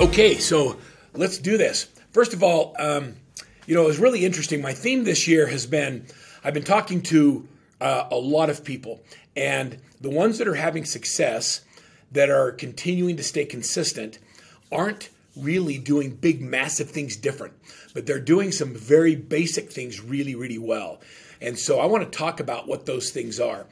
Okay, so let's do this. First of all, um, you know, it was really interesting. My theme this year has been I've been talking to uh, a lot of people, and the ones that are having success, that are continuing to stay consistent, aren't really doing big, massive things different, but they're doing some very basic things really, really well. And so I want to talk about what those things are.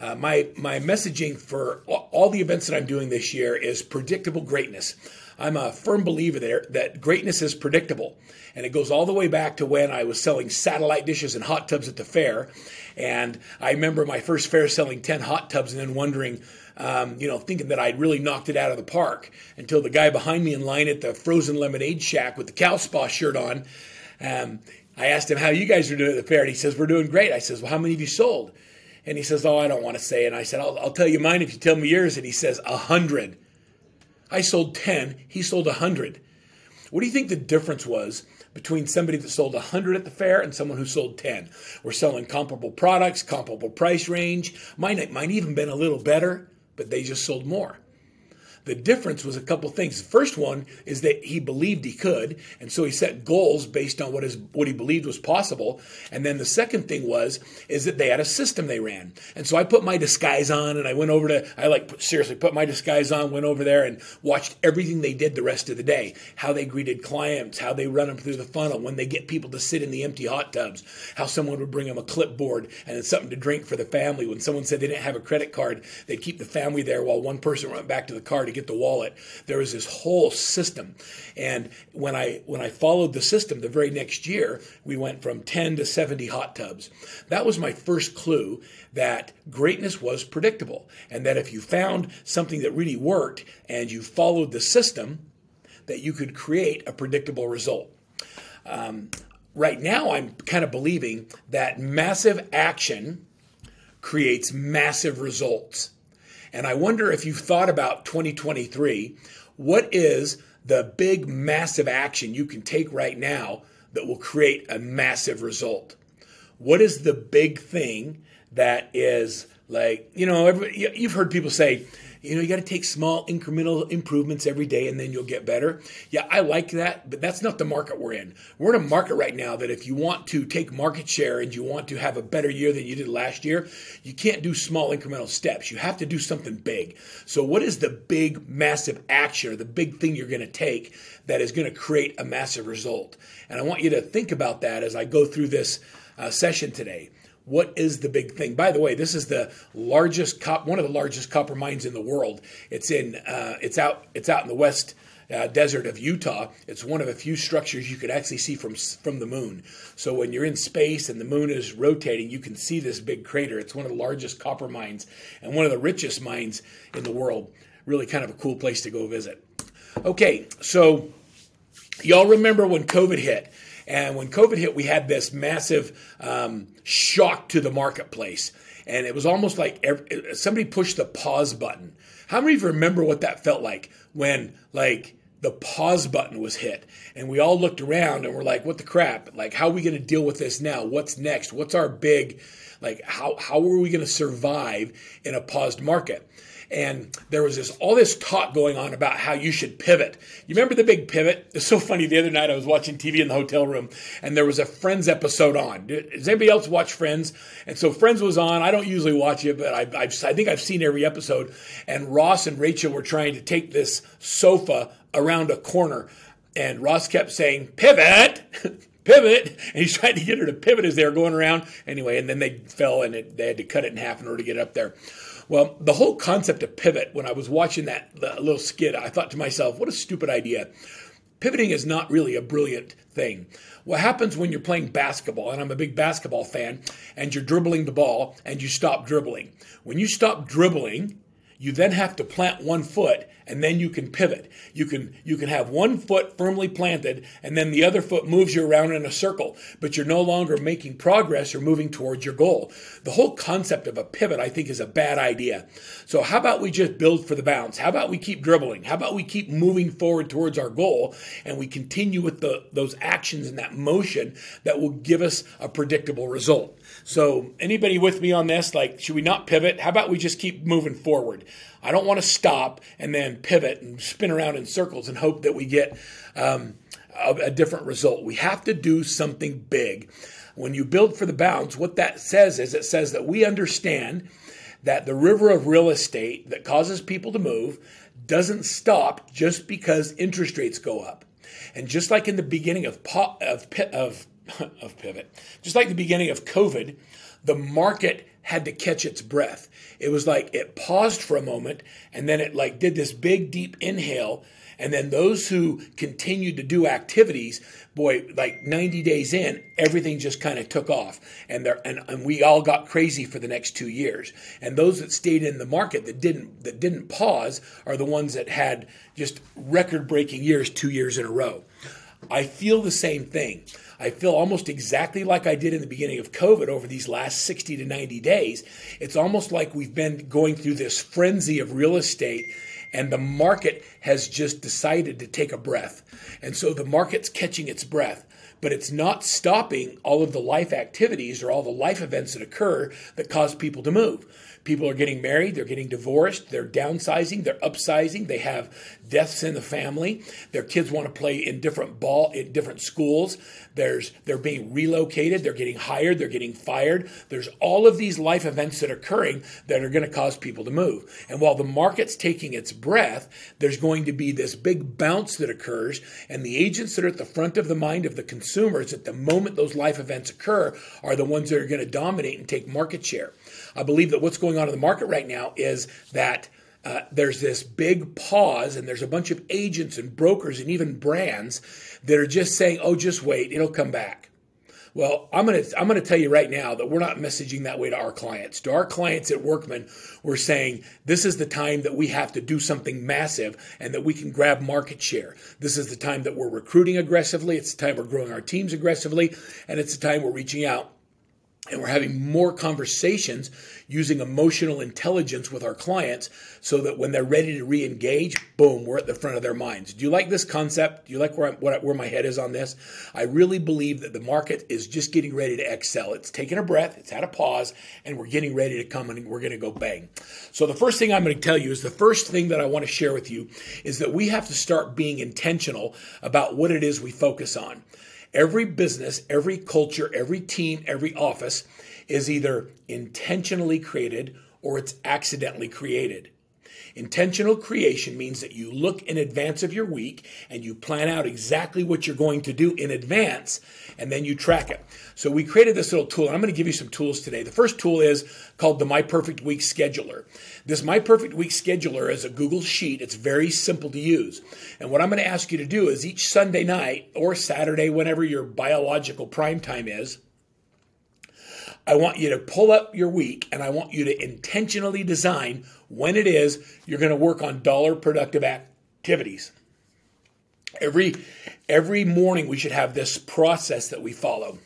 Uh, my my messaging for all the events that I'm doing this year is predictable greatness. I'm a firm believer there that greatness is predictable. And it goes all the way back to when I was selling satellite dishes and hot tubs at the fair. And I remember my first fair selling 10 hot tubs and then wondering, um, you know, thinking that I'd really knocked it out of the park until the guy behind me in line at the frozen lemonade shack with the Cal Spa shirt on. Um, I asked him how you guys are doing at the fair, and he says, We're doing great. I says, Well, how many of you sold? And he says, Oh, I don't want to say. And I said, I'll, I'll tell you mine if you tell me yours. And he says, A hundred. I sold 10, he sold 100. What do you think the difference was between somebody that sold 100 at the fair and someone who sold 10? We're selling comparable products, comparable price range. Mine might even been a little better, but they just sold more. The difference was a couple things. The first one is that he believed he could, and so he set goals based on what his what he believed was possible. And then the second thing was is that they had a system they ran. And so I put my disguise on and I went over to I like seriously put my disguise on, went over there and watched everything they did the rest of the day. How they greeted clients, how they run them through the funnel, when they get people to sit in the empty hot tubs, how someone would bring them a clipboard and something to drink for the family. When someone said they didn't have a credit card, they'd keep the family there while one person went back to the car to get the wallet. There was this whole system. And when I when I followed the system the very next year, we went from 10 to 70 hot tubs. That was my first clue that greatness was predictable and that if you found something that really worked and you followed the system, that you could create a predictable result. Um, right now, I'm kind of believing that massive action creates massive results. And I wonder if you've thought about 2023, what is the big, massive action you can take right now that will create a massive result? What is the big thing that is like, you know, you've heard people say, you know, you got to take small incremental improvements every day and then you'll get better. Yeah, I like that, but that's not the market we're in. We're in a market right now that if you want to take market share and you want to have a better year than you did last year, you can't do small incremental steps. You have to do something big. So, what is the big, massive action or the big thing you're going to take that is going to create a massive result? And I want you to think about that as I go through this uh, session today. What is the big thing? By the way, this is the largest cop, one of the largest copper mines in the world. It's in, uh, it's out, it's out in the west uh, desert of Utah. It's one of a few structures you could actually see from from the moon. So when you're in space and the moon is rotating, you can see this big crater. It's one of the largest copper mines and one of the richest mines in the world. Really, kind of a cool place to go visit. Okay, so y'all remember when COVID hit? And when COVID hit, we had this massive um, shock to the marketplace. And it was almost like every, somebody pushed the pause button. How many of you remember what that felt like when, like, the pause button was hit and we all looked around and we're like, what the crap? Like, how are we going to deal with this now? What's next? What's our big, like, how, how are we going to survive in a paused market? And there was this all this talk going on about how you should pivot. You remember the big pivot? It's so funny. The other night I was watching TV in the hotel room, and there was a Friends episode on. Does anybody else watch Friends? And so Friends was on. I don't usually watch it, but I, I've, I think I've seen every episode. And Ross and Rachel were trying to take this sofa around a corner, and Ross kept saying, "Pivot." pivot and he's trying to get her to pivot as they were going around anyway and then they fell and it, they had to cut it in half in order to get up there well, the whole concept of pivot, when I was watching that little skit, I thought to myself, what a stupid idea. Pivoting is not really a brilliant thing. What happens when you're playing basketball, and I'm a big basketball fan, and you're dribbling the ball and you stop dribbling? When you stop dribbling, you then have to plant one foot and then you can pivot. You can you can have one foot firmly planted and then the other foot moves you around in a circle, but you're no longer making progress or moving towards your goal. The whole concept of a pivot I think is a bad idea. So how about we just build for the bounce? How about we keep dribbling? How about we keep moving forward towards our goal and we continue with the those actions and that motion that will give us a predictable result. So, anybody with me on this? Like, should we not pivot? How about we just keep moving forward? I don't want to stop and then pivot and spin around in circles and hope that we get um, a, a different result. We have to do something big. When you build for the bounds, what that says is it says that we understand that the river of real estate that causes people to move doesn't stop just because interest rates go up. And just like in the beginning of of of, of pivot, just like the beginning of COVID, the market had to catch its breath. It was like it paused for a moment and then it like did this big deep inhale and then those who continued to do activities, boy, like 90 days in, everything just kind of took off. And there and, and we all got crazy for the next two years. And those that stayed in the market that didn't that didn't pause are the ones that had just record breaking years two years in a row. I feel the same thing. I feel almost exactly like I did in the beginning of COVID over these last 60 to 90 days. It's almost like we've been going through this frenzy of real estate and the market has just decided to take a breath. And so the market's catching its breath, but it's not stopping all of the life activities or all the life events that occur that cause people to move. People are getting married, they're getting divorced, they're downsizing, they're upsizing, they have deaths in the family. Their kids want to play in different ball in different schools. There's they're being relocated, they're getting hired, they're getting fired. There's all of these life events that are occurring that are going to cause people to move. And while the market's taking its breath, there's going to be this big bounce that occurs and the agents that are at the front of the mind of the consumers at the moment those life events occur are the ones that are going to dominate and take market share. I believe that what's going on in the market right now is that uh, there's this big pause, and there's a bunch of agents and brokers and even brands that are just saying, "Oh, just wait, it'll come back." Well, I'm gonna I'm gonna tell you right now that we're not messaging that way to our clients. To our clients at Workman, we're saying this is the time that we have to do something massive and that we can grab market share. This is the time that we're recruiting aggressively. It's the time we're growing our teams aggressively, and it's the time we're reaching out and we're having more conversations using emotional intelligence with our clients so that when they're ready to re-engage boom we're at the front of their minds. Do you like this concept? Do you like where, what, where my head is on this? I really believe that the market is just getting ready to excel. It's taking a breath it's had a pause and we're getting ready to come and we're going to go bang. So the first thing i'm going to tell you is the first thing that i want to share with you is that we have to start being intentional about what it is we focus on Every business, every culture, every team, every office is either intentionally created or it's accidentally created. Intentional creation means that you look in advance of your week and you plan out exactly what you're going to do in advance and then you track it. So we created this little tool and I'm going to give you some tools today. The first tool is called the My Perfect Week Scheduler. This My Perfect Week Scheduler is a Google Sheet. It's very simple to use. And what I'm going to ask you to do is each Sunday night or Saturday, whenever your biological prime time is, I want you to pull up your week and I want you to intentionally design when it is you're going to work on dollar productive activities. Every every morning we should have this process that we follow.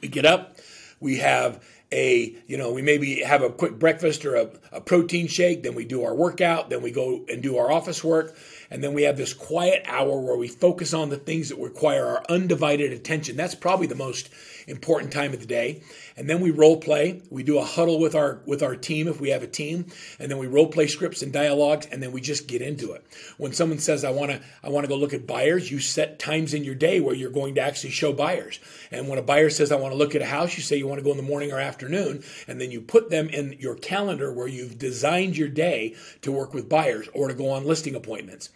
We get up, we have a you know we maybe have a quick breakfast or a, a protein shake then we do our workout then we go and do our office work and then we have this quiet hour where we focus on the things that require our undivided attention that's probably the most important time of the day. And then we role play. We do a huddle with our with our team if we have a team, and then we role play scripts and dialogues, and then we just get into it. When someone says, "I want to I want to go look at buyers," you set times in your day where you're going to actually show buyers. And when a buyer says, "I want to look at a house," you say you want to go in the morning or afternoon, and then you put them in your calendar where you've designed your day to work with buyers or to go on listing appointments.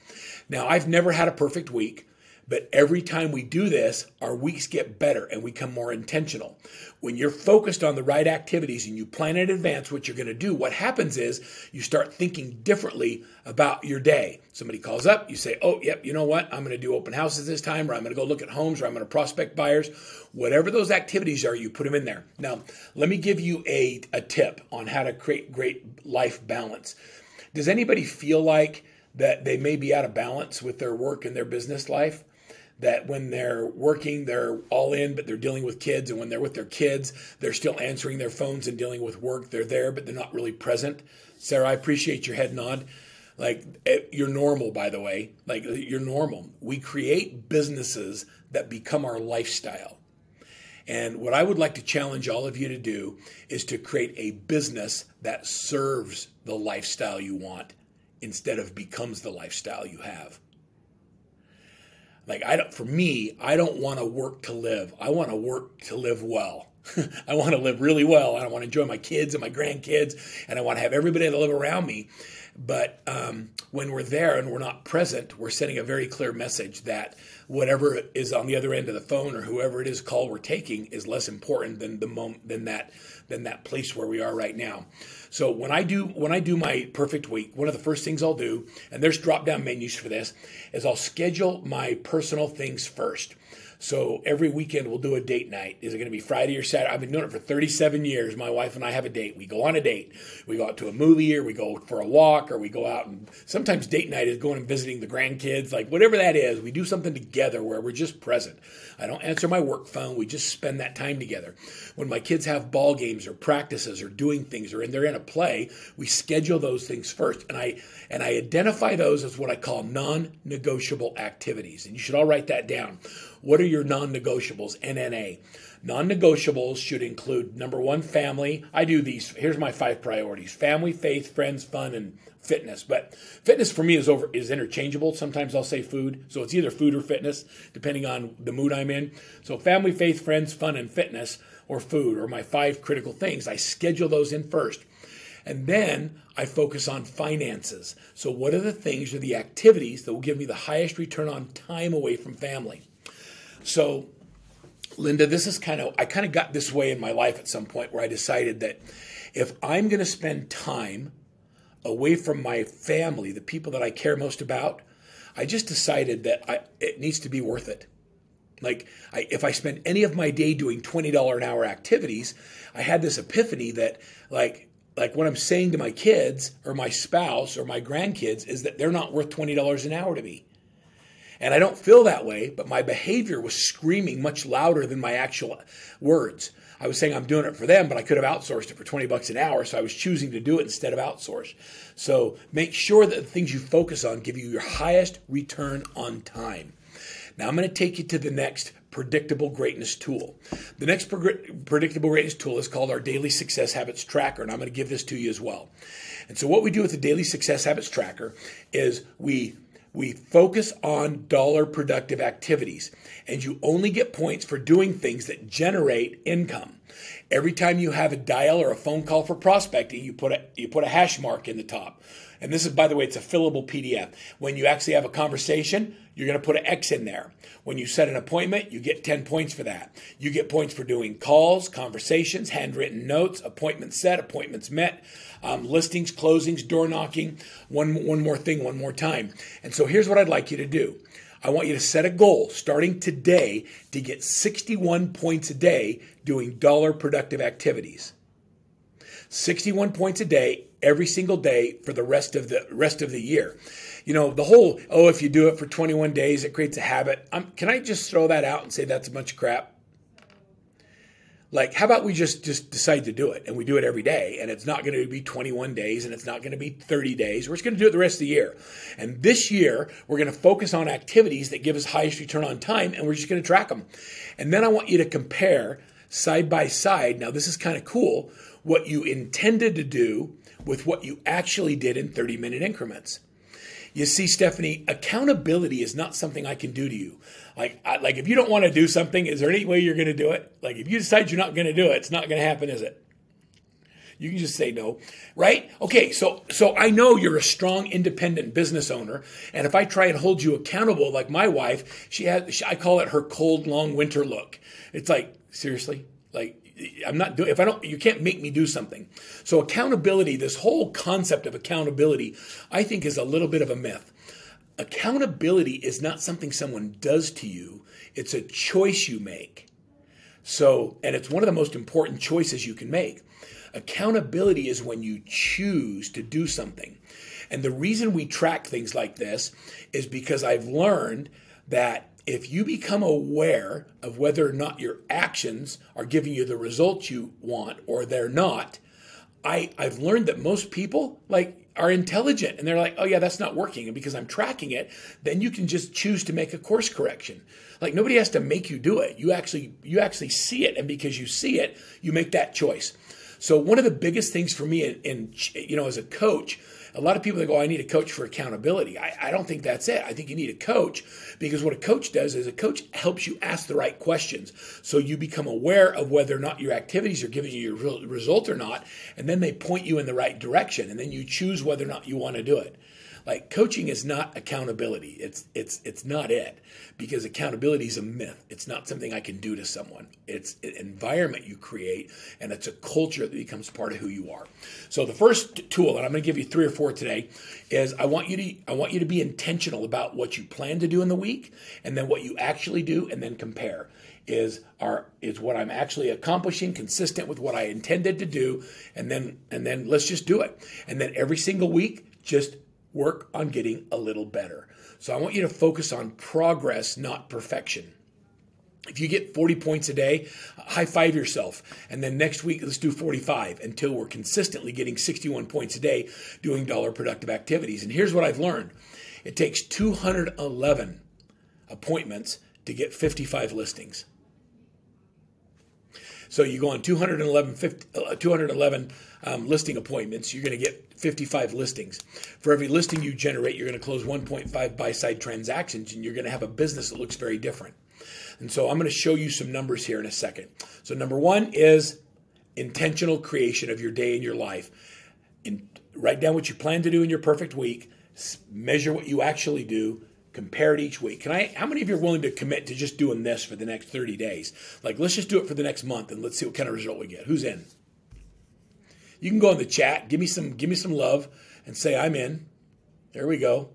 Now, I've never had a perfect week. But every time we do this, our weeks get better and we become more intentional. When you're focused on the right activities and you plan in advance what you're going to do, what happens is you start thinking differently about your day. Somebody calls up, you say, Oh, yep, you know what? I'm going to do open houses this time, or I'm going to go look at homes, or I'm going to prospect buyers. Whatever those activities are, you put them in there. Now, let me give you a, a tip on how to create great life balance. Does anybody feel like that they may be out of balance with their work and their business life? that when they're working, they're all in, but they're dealing with kids. And when they're with their kids, they're still answering their phones and dealing with work. They're there, but they're not really present. Sarah, I appreciate your head nod. Like, eh, you're normal, by the way. Like, you're normal. We create businesses that become our lifestyle. And what I would like to challenge all of you to do is to create a business that serves the lifestyle you want instead of becomes the lifestyle you have. Like I don't for me, I don't want to work to live. I want to work to live well. I want to live really well. I want to enjoy my kids and my grandkids, and I want to have everybody that live around me. But um, when we're there and we're not present, we're sending a very clear message that whatever is on the other end of the phone or whoever it is call we're taking is less important than the moment than that than that place where we are right now. So when I do when I do my perfect week, one of the first things I'll do, and there's drop down menus for this, is I'll schedule my personal things first. So every weekend we'll do a date night. Is it going to be Friday or Saturday? I've been doing it for 37 years. My wife and I have a date. We go on a date. We go out to a movie or we go for a walk or we go out and sometimes date night is going and visiting the grandkids, like whatever that is. We do something together where we're just present. I don't answer my work phone. We just spend that time together. When my kids have ball games or practices or doing things or and they're in a play, we schedule those things first. And I and I identify those as what I call non-negotiable activities. And you should all write that down. What are your non negotiables? NNA. Non negotiables should include number one, family. I do these. Here's my five priorities family, faith, friends, fun, and fitness. But fitness for me is over is interchangeable. Sometimes I'll say food. So it's either food or fitness, depending on the mood I'm in. So family, faith, friends, fun, and fitness, or food, or my five critical things. I schedule those in first. And then I focus on finances. So, what are the things or the activities that will give me the highest return on time away from family? So, Linda, this is kind of, I kind of got this way in my life at some point where I decided that if I'm going to spend time away from my family, the people that I care most about, I just decided that I, it needs to be worth it. Like, I, if I spend any of my day doing $20 an hour activities, I had this epiphany that, like, like what I'm saying to my kids or my spouse or my grandkids is that they're not worth $20 an hour to me. And I don't feel that way, but my behavior was screaming much louder than my actual words. I was saying I'm doing it for them, but I could have outsourced it for 20 bucks an hour, so I was choosing to do it instead of outsource. So make sure that the things you focus on give you your highest return on time. Now I'm going to take you to the next predictable greatness tool. The next predictable greatness tool is called our daily success habits tracker, and I'm going to give this to you as well. And so what we do with the daily success habits tracker is we we focus on dollar productive activities, and you only get points for doing things that generate income. Every time you have a dial or a phone call for prospecting, you put a you put a hash mark in the top. And this is, by the way, it's a fillable PDF. When you actually have a conversation, you're going to put an X in there. When you set an appointment, you get 10 points for that. You get points for doing calls, conversations, handwritten notes, appointments set, appointments met, um, listings, closings, door knocking. One, one more thing, one more time. And so here's what I'd like you to do. I want you to set a goal starting today to get 61 points a day doing dollar productive activities. 61 points a day every single day for the rest of the rest of the year. You know, the whole oh if you do it for 21 days it creates a habit. Um, can I just throw that out and say that's a bunch of crap? Like how about we just just decide to do it and we do it every day and it's not going to be 21 days and it's not going to be 30 days. We're just going to do it the rest of the year. And this year we're going to focus on activities that give us highest return on time and we're just going to track them. And then I want you to compare side by side. Now this is kind of cool what you intended to do with what you actually did in 30 minute increments. You see, Stephanie, accountability is not something I can do to you. Like, I, like if you don't want to do something, is there any way you're going to do it? Like, if you decide you're not going to do it, it's not going to happen, is it? You can just say no, right? Okay, so so I know you're a strong, independent business owner, and if I try and hold you accountable, like my wife, she has, she, I call it her cold, long winter look. It's like seriously, like I'm not doing if I don't you can't make me do something. So accountability, this whole concept of accountability, I think is a little bit of a myth. Accountability is not something someone does to you, it's a choice you make. So, and it's one of the most important choices you can make. Accountability is when you choose to do something. And the reason we track things like this is because I've learned that if you become aware of whether or not your actions are giving you the results you want or they're not, I, I've learned that most people, like are intelligent and they're like, oh yeah, that's not working. And because I'm tracking it, then you can just choose to make a course correction. Like nobody has to make you do it. You actually you actually see it, and because you see it, you make that choice. So one of the biggest things for me in, in you know as a coach a lot of people that go, I need a coach for accountability. I, I don't think that's it. I think you need a coach because what a coach does is a coach helps you ask the right questions. So you become aware of whether or not your activities are giving you your result or not. And then they point you in the right direction. And then you choose whether or not you want to do it. Like coaching is not accountability. It's it's it's not it because accountability is a myth. It's not something I can do to someone. It's an environment you create and it's a culture that becomes part of who you are. So the first tool and I'm going to give you three or four today is I want you to I want you to be intentional about what you plan to do in the week and then what you actually do and then compare is are is what I'm actually accomplishing consistent with what I intended to do and then and then let's just do it. And then every single week just work on getting a little better. So I want you to focus on progress, not perfection. If you get 40 points a day, high five yourself. And then next week, let's do 45 until we're consistently getting 61 points a day doing dollar productive activities. And here's what I've learned it takes 211 appointments to get 55 listings. So you go on 211, 50, uh, 211 um, listing appointments, you're going to get 55 listings. For every listing you generate, you're going to close 1.5 buy side transactions, and you're going to have a business that looks very different. And so I'm going to show you some numbers here in a second. So, number one is intentional creation of your day and your life. In, write down what you plan to do in your perfect week, measure what you actually do, compare it each week. Can I how many of you are willing to commit to just doing this for the next 30 days? Like let's just do it for the next month and let's see what kind of result we get. Who's in? You can go in the chat, give me some give me some love and say I'm in. There we go.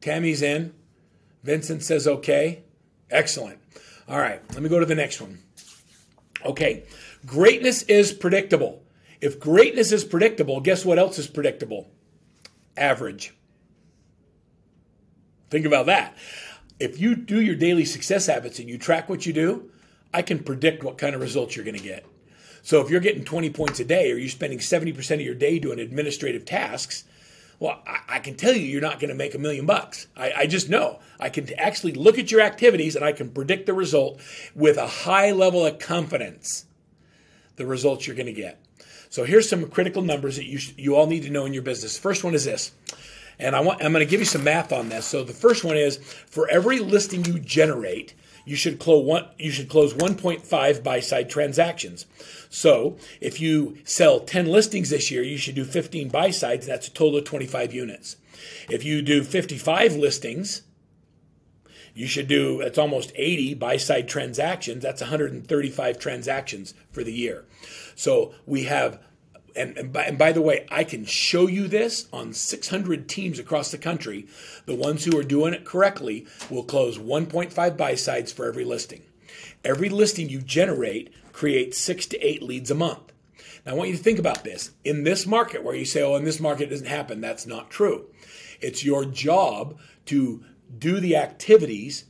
Tammy's in. Vincent says okay. Excellent. All right, let me go to the next one. Okay. Greatness is predictable. If greatness is predictable, guess what else is predictable? Average. Think about that. If you do your daily success habits and you track what you do, I can predict what kind of results you're going to get. So if you're getting 20 points a day or you're spending 70% of your day doing administrative tasks, well, I, I can tell you you're not going to make a million bucks. I, I just know. I can actually look at your activities and I can predict the result with a high level of confidence, the results you're going to get. So here's some critical numbers that you, sh- you all need to know in your business. First one is this. And I want, I'm going to give you some math on this. So the first one is for every listing you generate, you should close one you should close 1.5 buy side transactions. So, if you sell 10 listings this year, you should do 15 buy sides, that's a total of 25 units. If you do 55 listings, you should do that's almost 80 buy side transactions, that's 135 transactions for the year. So, we have and, and, by, and by the way, I can show you this on 600 teams across the country. The ones who are doing it correctly will close 1.5 buy sides for every listing. Every listing you generate creates six to eight leads a month. Now, I want you to think about this. In this market, where you say, oh, in this market it doesn't happen, that's not true. It's your job to do the activities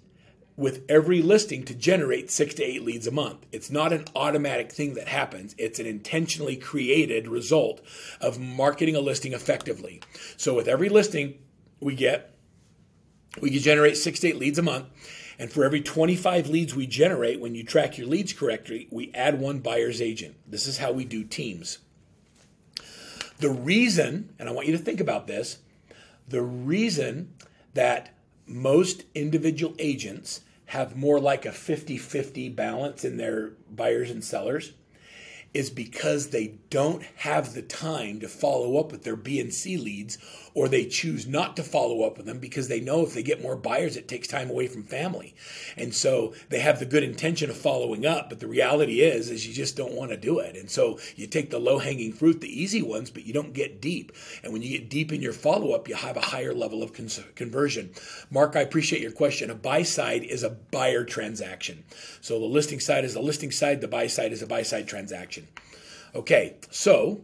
with every listing to generate six to eight leads a month. It's not an automatic thing that happens, it's an intentionally created result of marketing a listing effectively. So, with every listing we get, we can generate six to eight leads a month. And for every 25 leads we generate, when you track your leads correctly, we add one buyer's agent. This is how we do teams. The reason, and I want you to think about this, the reason that most individual agents have more like a 50 50 balance in their buyers and sellers is because they don't have the time to follow up with their B and C leads, or they choose not to follow up with them because they know if they get more buyers, it takes time away from family. And so they have the good intention of following up, but the reality is, is you just don't want to do it. And so you take the low hanging fruit, the easy ones, but you don't get deep. And when you get deep in your follow up, you have a higher level of cons- conversion. Mark, I appreciate your question. A buy side is a buyer transaction. So the listing side is a listing side, the buy side is a buy side transaction. Okay, so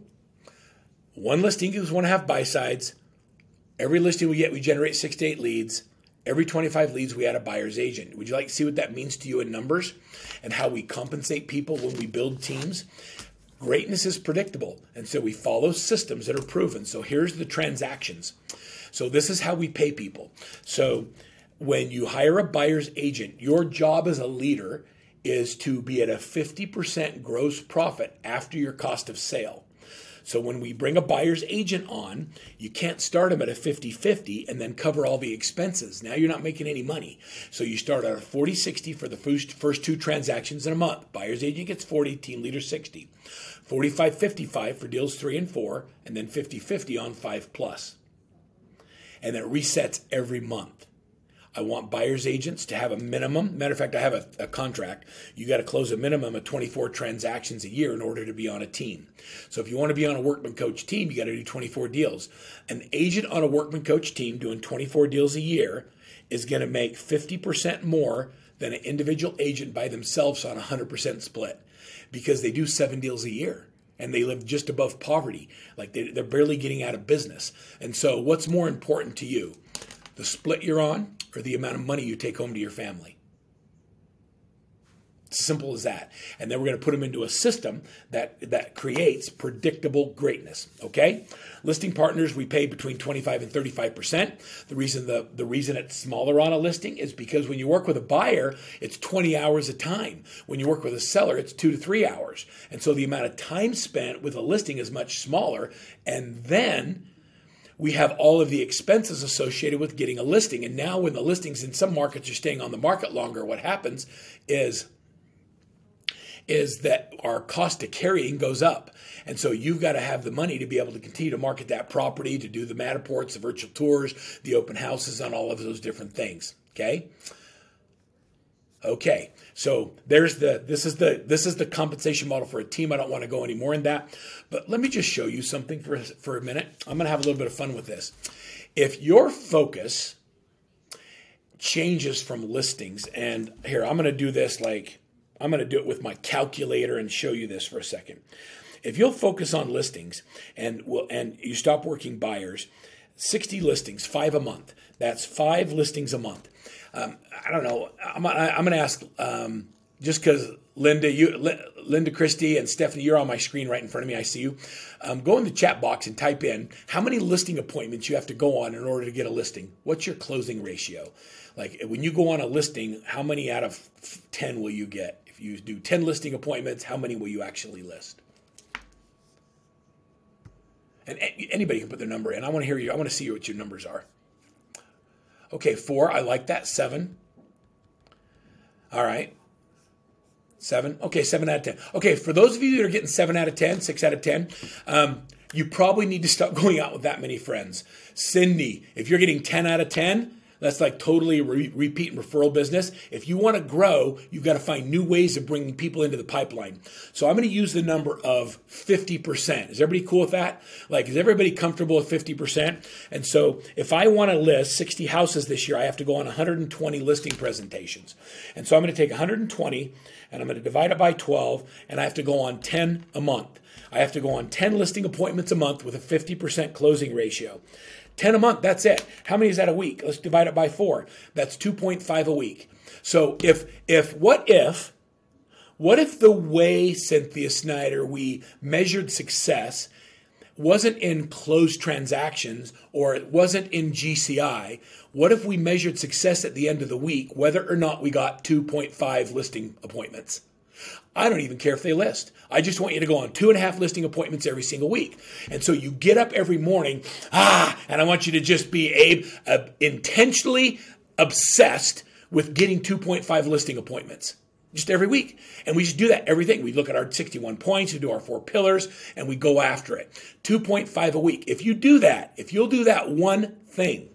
one listing gives one and a half buy sides. Every listing we get, we generate six to eight leads. Every 25 leads, we add a buyer's agent. Would you like to see what that means to you in numbers and how we compensate people when we build teams? Greatness is predictable. And so we follow systems that are proven. So here's the transactions. So this is how we pay people. So when you hire a buyer's agent, your job as a leader is to be at a 50% gross profit after your cost of sale. So when we bring a buyer's agent on, you can't start them at a 50 50 and then cover all the expenses. Now you're not making any money. So you start at a 40 60 for the first, first two transactions in a month. Buyer's agent gets 40, team leader 60. 45 55 for deals three and four, and then 50 50 on five plus. And then it resets every month. I want buyer's agents to have a minimum. Matter of fact, I have a, a contract. You got to close a minimum of 24 transactions a year in order to be on a team. So if you want to be on a workman coach team, you got to do 24 deals. An agent on a workman coach team doing 24 deals a year is going to make 50% more than an individual agent by themselves on a 100% split because they do seven deals a year and they live just above poverty. Like they, are barely getting out of business. And so, what's more important to you? The split you're on or the amount of money you take home to your family. Simple as that. And then we're going to put them into a system that, that creates predictable greatness. Okay? Listing partners, we pay between 25 and 35%. The reason the, the reason it's smaller on a listing is because when you work with a buyer, it's 20 hours a time. When you work with a seller, it's two to three hours. And so the amount of time spent with a listing is much smaller. And then we have all of the expenses associated with getting a listing. And now, when the listings in some markets are staying on the market longer, what happens is is that our cost of carrying goes up. And so you've got to have the money to be able to continue to market that property, to do the Matterports, the virtual tours, the open houses, on all of those different things. Okay. Okay, so there's the this is the this is the compensation model for a team. I don't want to go any more in that, but let me just show you something for for a minute. I'm going to have a little bit of fun with this. If your focus changes from listings, and here I'm going to do this like I'm going to do it with my calculator and show you this for a second. If you'll focus on listings and will and you stop working buyers, 60 listings, five a month. That's five listings a month um, I don't know. I'm, I'm going to ask um, just because Linda, you, Linda Christie, and Stephanie, you're on my screen right in front of me. I see you. Um, go in the chat box and type in how many listing appointments you have to go on in order to get a listing. What's your closing ratio? Like when you go on a listing, how many out of 10 will you get? If you do 10 listing appointments, how many will you actually list? And anybody can put their number in. I want to hear you. I want to see what your numbers are. Okay, four. I like that. Seven. All right. Seven. Okay, seven out of 10. Okay, for those of you that are getting seven out of 10, six out of 10, um, you probably need to stop going out with that many friends. Cindy, if you're getting 10 out of 10, that's like totally re- repeat and referral business. If you want to grow, you've got to find new ways of bringing people into the pipeline. So I'm going to use the number of 50%. Is everybody cool with that? Like, is everybody comfortable with 50%? And so if I want to list 60 houses this year, I have to go on 120 listing presentations. And so I'm going to take 120 and I'm going to divide it by 12 and I have to go on 10 a month. I have to go on 10 listing appointments a month with a 50% closing ratio. 10 a month, that's it. How many is that a week? Let's divide it by 4. That's 2.5 a week. So if if what if what if the way Cynthia Snyder we measured success wasn't in closed transactions or it wasn't in GCI? What if we measured success at the end of the week whether or not we got 2.5 listing appointments? I don't even care if they list. I just want you to go on two and a half listing appointments every single week. And so you get up every morning, ah, and I want you to just be Abe, uh, intentionally obsessed with getting 2.5 listing appointments just every week. And we just do that everything. We look at our 61 points, we do our four pillars, and we go after it. 2.5 a week. If you do that, if you'll do that one thing,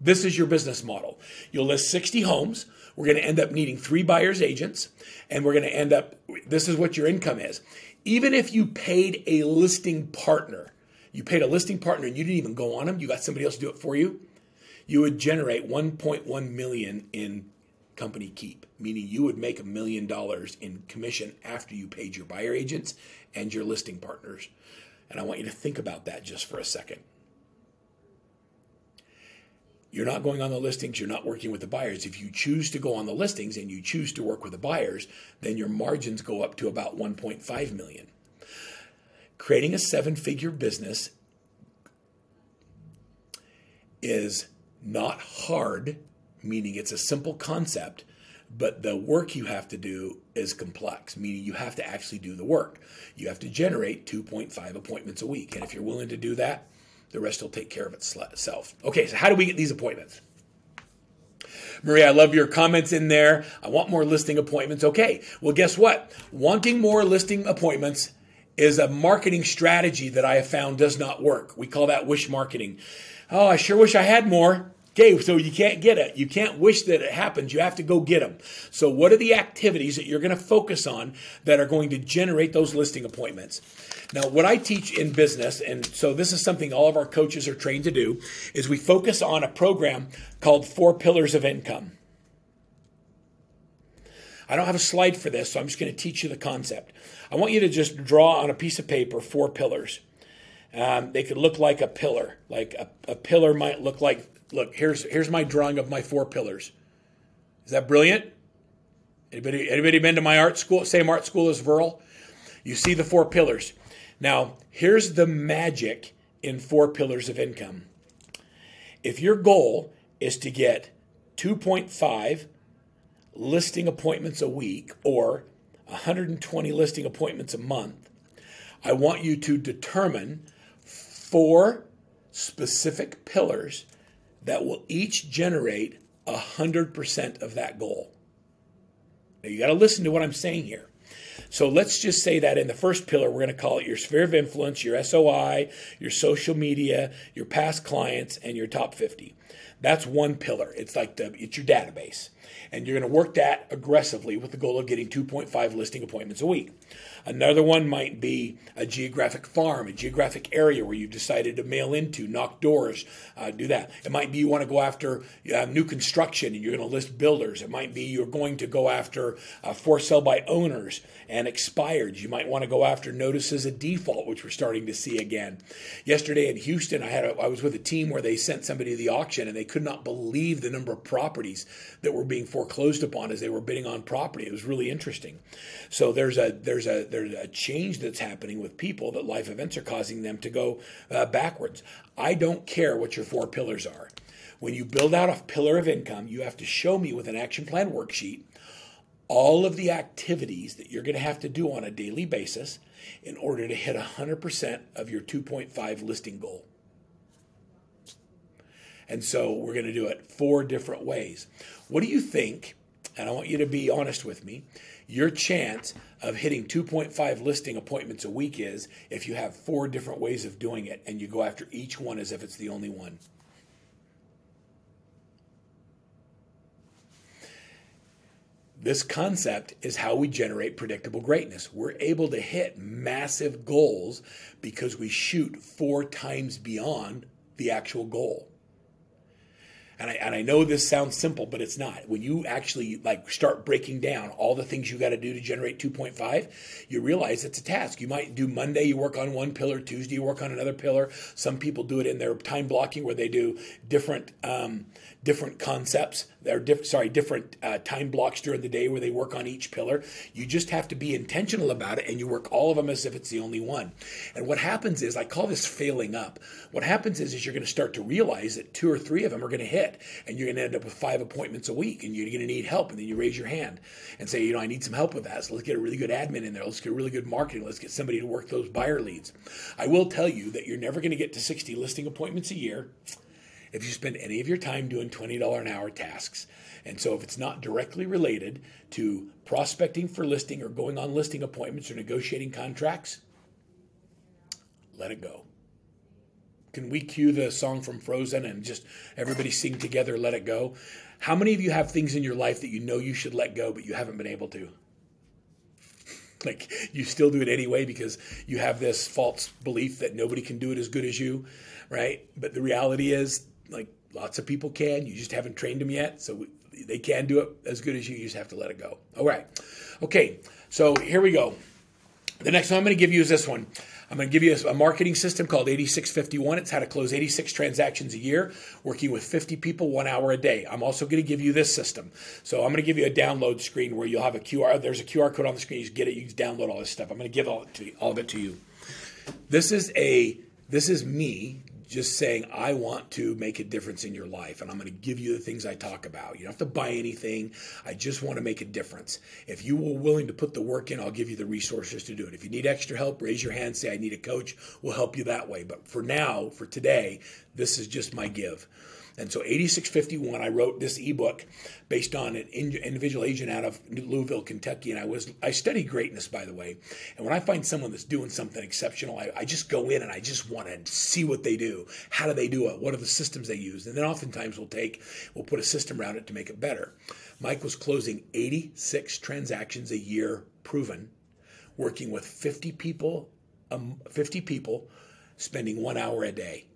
this is your business model. You'll list 60 homes. We're going to end up needing three buyer's agents, and we're going to end up, this is what your income is. Even if you paid a listing partner, you paid a listing partner and you didn't even go on them, you got somebody else to do it for you, you would generate 1.1 million in company keep, meaning you would make a million dollars in commission after you paid your buyer agents and your listing partners. And I want you to think about that just for a second. You're not going on the listings, you're not working with the buyers. If you choose to go on the listings and you choose to work with the buyers, then your margins go up to about 1.5 million. Creating a seven-figure business is not hard, meaning it's a simple concept, but the work you have to do is complex, meaning you have to actually do the work. You have to generate 2.5 appointments a week. And if you're willing to do that, the rest will take care of itself. Okay, so how do we get these appointments? Maria, I love your comments in there. I want more listing appointments. Okay, well, guess what? Wanting more listing appointments is a marketing strategy that I have found does not work. We call that wish marketing. Oh, I sure wish I had more. Okay, so you can't get it. You can't wish that it happens. You have to go get them. So, what are the activities that you're going to focus on that are going to generate those listing appointments? Now, what I teach in business, and so this is something all of our coaches are trained to do, is we focus on a program called Four Pillars of Income. I don't have a slide for this, so I'm just going to teach you the concept. I want you to just draw on a piece of paper four pillars. Um, they could look like a pillar. Like a, a pillar might look like look, here's here's my drawing of my four pillars. Is that brilliant? Anybody anybody been to my art school? Same art school as Verl? You see the four pillars. Now, here's the magic in four pillars of income. If your goal is to get 2.5 listing appointments a week or 120 listing appointments a month, I want you to determine four specific pillars that will each generate 100% of that goal. Now, you got to listen to what I'm saying here. So let's just say that in the first pillar, we're going to call it your sphere of influence, your SOI, your social media, your past clients, and your top 50. That's one pillar. It's like the it's your database. And you're going to work that aggressively with the goal of getting 2.5 listing appointments a week. Another one might be a geographic farm, a geographic area where you've decided to mail into, knock doors, uh, do that. It might be you want to go after uh, new construction and you're going to list builders. It might be you're going to go after uh, for sale by owners and expired. You might want to go after notices of default, which we're starting to see again. Yesterday in Houston, I had a, I was with a team where they sent somebody to the auction and they could not believe the number of properties that were being foreclosed upon as they were bidding on property. It was really interesting. So there's a there's a there's a change that's happening with people that life events are causing them to go uh, backwards. I don't care what your four pillars are. When you build out a pillar of income, you have to show me with an action plan worksheet all of the activities that you're going to have to do on a daily basis in order to hit 100% of your 2.5 listing goal. And so we're going to do it four different ways. What do you think? And I want you to be honest with me your chance of hitting 2.5 listing appointments a week is if you have four different ways of doing it and you go after each one as if it's the only one. This concept is how we generate predictable greatness. We're able to hit massive goals because we shoot four times beyond the actual goal and I, and I know this sounds simple, but it's not. When you actually like start breaking down all the things you got to do to generate 2.5, you realize it's a task. You might do Monday, you work on one pillar, Tuesday, you work on another pillar. Some people do it in their time blocking where they do different um, different concepts. They're diff- sorry, different uh, time blocks during the day where they work on each pillar. You just have to be intentional about it, and you work all of them as if it's the only one. And what happens is, I call this failing up. What happens is, is you're going to start to realize that two or three of them are going to hit, and you're going to end up with five appointments a week, and you're going to need help. And then you raise your hand and say, you know, I need some help with that. So let's get a really good admin in there. Let's get a really good marketing. Let's get somebody to work those buyer leads. I will tell you that you're never going to get to 60 listing appointments a year if you spend any of your time doing $20 an hour tasks. And so if it's not directly related to prospecting for listing or going on listing appointments or negotiating contracts, let it go. Can we cue the song from Frozen and just everybody sing together, let it go? How many of you have things in your life that you know you should let go, but you haven't been able to? like you still do it anyway because you have this false belief that nobody can do it as good as you, right? But the reality is like lots of people can. You just haven't trained them yet. So they can do it as good as you. You just have to let it go. All right. Okay. So here we go. The next one I'm going to give you is this one. I'm going to give you a, marketing system called 8651. It's how to close 86 transactions a year, working with 50 people one hour a day. I'm also going to give you this system. So I'm going to give you a download screen where you'll have a QR. There's a QR code on the screen. You get it. You download all this stuff. I'm going to give all, to all of it to you. This is a this is me just saying, I want to make a difference in your life, and I'm going to give you the things I talk about. You don't have to buy anything. I just want to make a difference. If you were willing to put the work in, I'll give you the resources to do it. If you need extra help, raise your hand, say, I need a coach. We'll help you that way. But for now, for today, this is just my give. And so 8651, I wrote this ebook based on an individual agent out of Louisville, Kentucky. And I was I study greatness, by the way. And when I find someone that's doing something exceptional, I, I just go in and I just want to see what they do. How do they do it? What are the systems they use? And then oftentimes we'll take, we'll put a system around it to make it better. Mike was closing 86 transactions a year, proven, working with 50 people, um, 50 people, spending one hour a day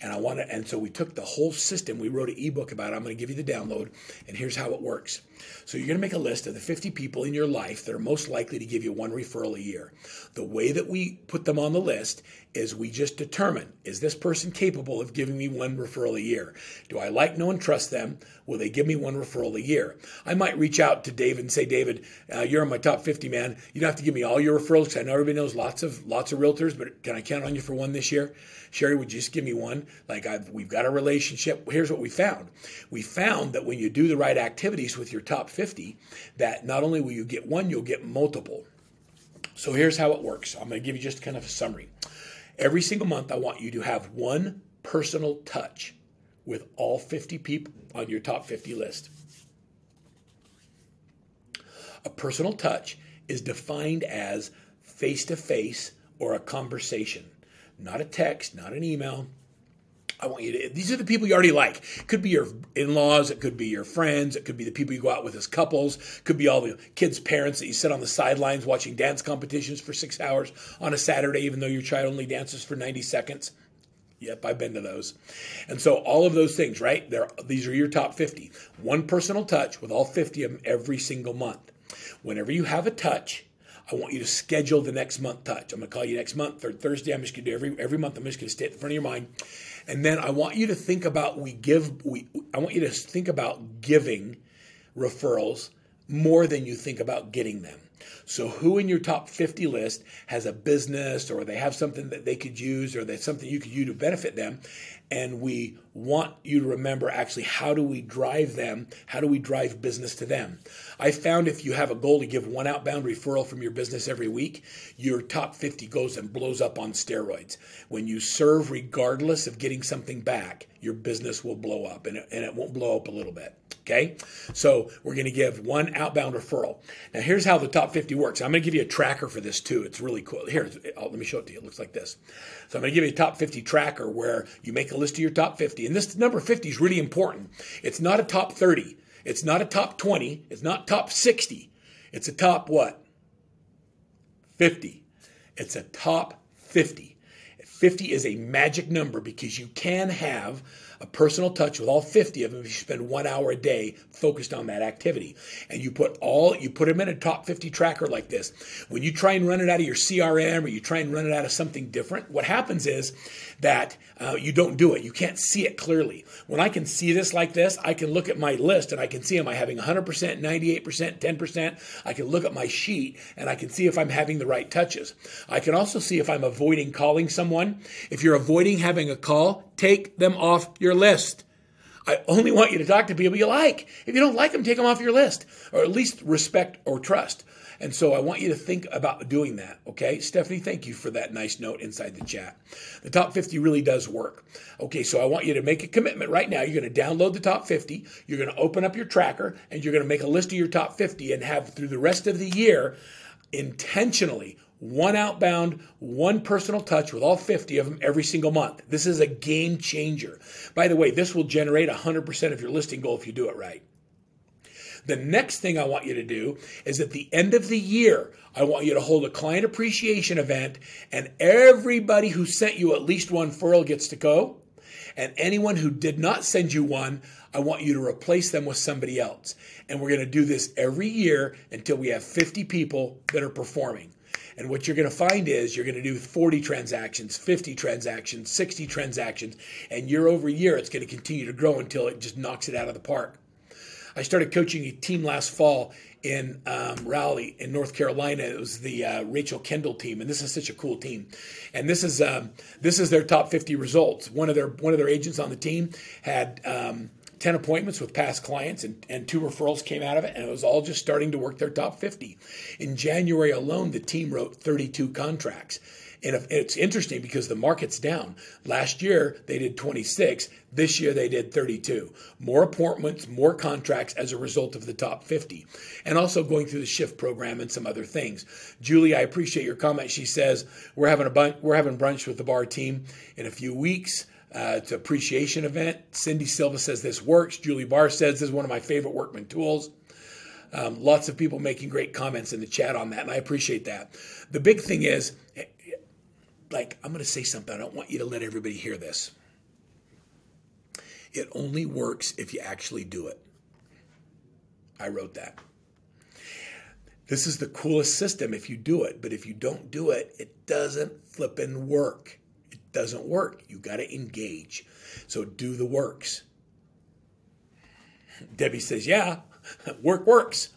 and I want to, and so we took the whole system. We wrote an ebook about it. I'm going to give you the download, and here's how it works. So you're going to make a list of the 50 people in your life that are most likely to give you one referral a year. The way that we put them on the list is we just determine is this person capable of giving me one referral a year? Do I like, know, and trust them? Will they give me one referral a year? I might reach out to David and say, David, uh, you're in my top 50, man. You don't have to give me all your referrals I know everybody knows lots of lots of realtors, but can I count on you for one this year? Sherry, would you just give me one? Like I've, we've got a relationship. Here's what we found. We found that when you do the right activities with your top 50, that not only will you get one, you'll get multiple. So here's how it works. I'm going to give you just kind of a summary. Every single month, I want you to have one personal touch with all 50 people on your top 50 list. A personal touch is defined as face to face or a conversation, not a text, not an email, I want you to, these are the people you already like. It could be your in laws, it could be your friends, it could be the people you go out with as couples, could be all the kids' parents that you sit on the sidelines watching dance competitions for six hours on a Saturday, even though your child only dances for 90 seconds. Yep, I've been to those. And so all of those things, right? There, these are your top 50. One personal touch with all 50 of them every single month. Whenever you have a touch, I want you to schedule the next month touch. I'm going to call you next month, third Thursday. I'm just going to do every every month. I'm just going to stay at the front of your mind and then I want you to think about we give we I want you to think about giving referrals more than you think about getting them. So, who in your top 50 list has a business or they have something that they could use or that's something you could use to benefit them? And we want you to remember actually how do we drive them? How do we drive business to them? I found if you have a goal to give one outbound referral from your business every week, your top 50 goes and blows up on steroids. When you serve regardless of getting something back, your business will blow up and it, and it won't blow up a little bit. Okay, so we're going to give one outbound referral. Now, here's how the top 50 works. I'm going to give you a tracker for this too. It's really cool. Here, uh, let me show it to you. It looks like this. So I'm going to give you a top 50 tracker where you make a list of your top 50. And this number 50 is really important. It's not a top 30. It's not a top 20. It's not top 60. It's a top what? 50. It's a top 50. 50 is a magic number because you can have a personal touch with all 50 of them if you spend one hour a day focused on that activity. And you put all, you put them in a top 50 tracker like this. When you try and run it out of your CRM or you try and run it out of something different, what happens is that uh, you don't do it. You can't see it clearly. When I can see this like this, I can look at my list and I can see am I having 100%, 98%, 10%. I can look at my sheet and I can see if I'm having the right touches. I can also see if I'm avoiding calling someone. If you're avoiding having a call, take them off your list. I only want you to talk to people you like. If you don't like them, take them off your list, or at least respect or trust. And so I want you to think about doing that, okay? Stephanie, thank you for that nice note inside the chat. The top 50 really does work. Okay, so I want you to make a commitment right now. You're going to download the top 50, you're going to open up your tracker, and you're going to make a list of your top 50 and have through the rest of the year intentionally one outbound, one personal touch with all 50 of them every single month. This is a game changer. By the way, this will generate 100% of your listing goal if you do it right. The next thing I want you to do is at the end of the year, I want you to hold a client appreciation event, and everybody who sent you at least one referral gets to go. And anyone who did not send you one, I want you to replace them with somebody else. And we're going to do this every year until we have 50 people that are performing. And what you're going to find is you're going to do 40 transactions, 50 transactions, 60 transactions, and year over year, it's going to continue to grow until it just knocks it out of the park. I started coaching a team last fall in um, Raleigh in North Carolina. It was the uh, Rachel Kendall team, and this is such a cool team. And this is um, this is their top 50 results. One of their one of their agents on the team had. Um, 10 appointments with past clients and, and two referrals came out of it and it was all just starting to work their top 50 in january alone the team wrote 32 contracts and it's interesting because the market's down. Last year they did 26. This year they did 32. More appointments, more contracts as a result of the top 50. And also going through the shift program and some other things. Julie, I appreciate your comment. She says we're having a bunch, we're having brunch with the Barr team in a few weeks. Uh, it's an appreciation event. Cindy Silva says this works. Julie Barr says this is one of my favorite workman tools. Um, lots of people making great comments in the chat on that, and I appreciate that. The big thing is like, I'm going to say something. I don't want you to let everybody hear this. It only works if you actually do it. I wrote that. This is the coolest system if you do it, but if you don't do it, it doesn't flippin' work. It doesn't work. You got to engage. So do the works. Debbie says, Yeah, work works.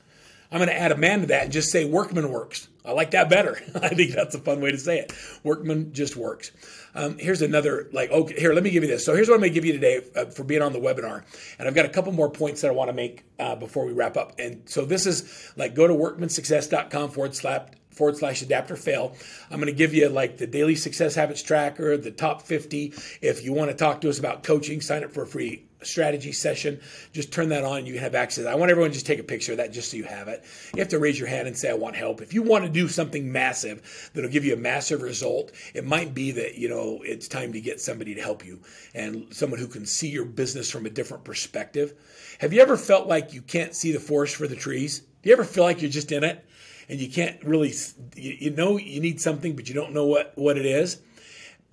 I'm going to add a man to that and just say workman works. I like that better. I think that's a fun way to say it. Workman just works. Um, here's another, like, okay, here, let me give you this. So here's what I'm going to give you today uh, for being on the webinar. And I've got a couple more points that I want to make uh, before we wrap up. And so this is like go to workmansuccess.com forward slash forward slash adapt or fail. I'm going to give you like the daily success habits tracker, the top 50. If you want to talk to us about coaching, sign up for a free strategy session. Just turn that on. You can have access. I want everyone to just take a picture of that just so you have it. You have to raise your hand and say, I want help. If you want to do something massive that'll give you a massive result, it might be that, you know, it's time to get somebody to help you and someone who can see your business from a different perspective. Have you ever felt like you can't see the forest for the trees? Do you ever feel like you're just in it and you can't really, you know, you need something, but you don't know what, what it is?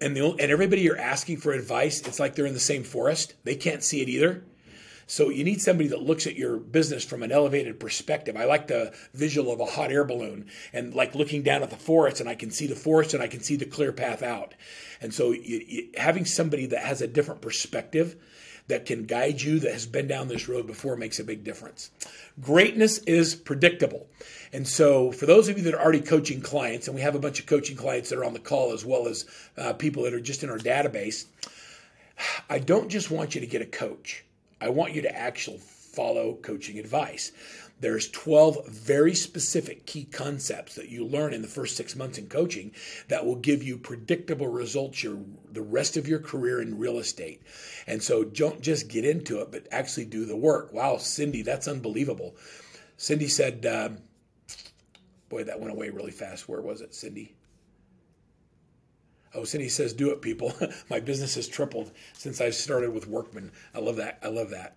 And the and everybody you're asking for advice, it's like they're in the same forest. They can't see it either. So you need somebody that looks at your business from an elevated perspective. I like the visual of a hot air balloon and like looking down at the forest and I can see the forest and I can see the clear path out. And so you, you, having somebody that has a different perspective that can guide you that has been down this road before makes a big difference. Greatness is predictable. And so, for those of you that are already coaching clients, and we have a bunch of coaching clients that are on the call as well as uh, people that are just in our database, I don't just want you to get a coach. I want you to actually follow coaching advice. There's 12 very specific key concepts that you learn in the first six months in coaching that will give you predictable results your the rest of your career in real estate. And so don't just get into it, but actually do the work. Wow, Cindy, that's unbelievable. Cindy said, um, boy, that went away really fast. Where was it, Cindy? Oh, Cindy says, do it, people. My business has tripled since I started with Workman. I love that. I love that.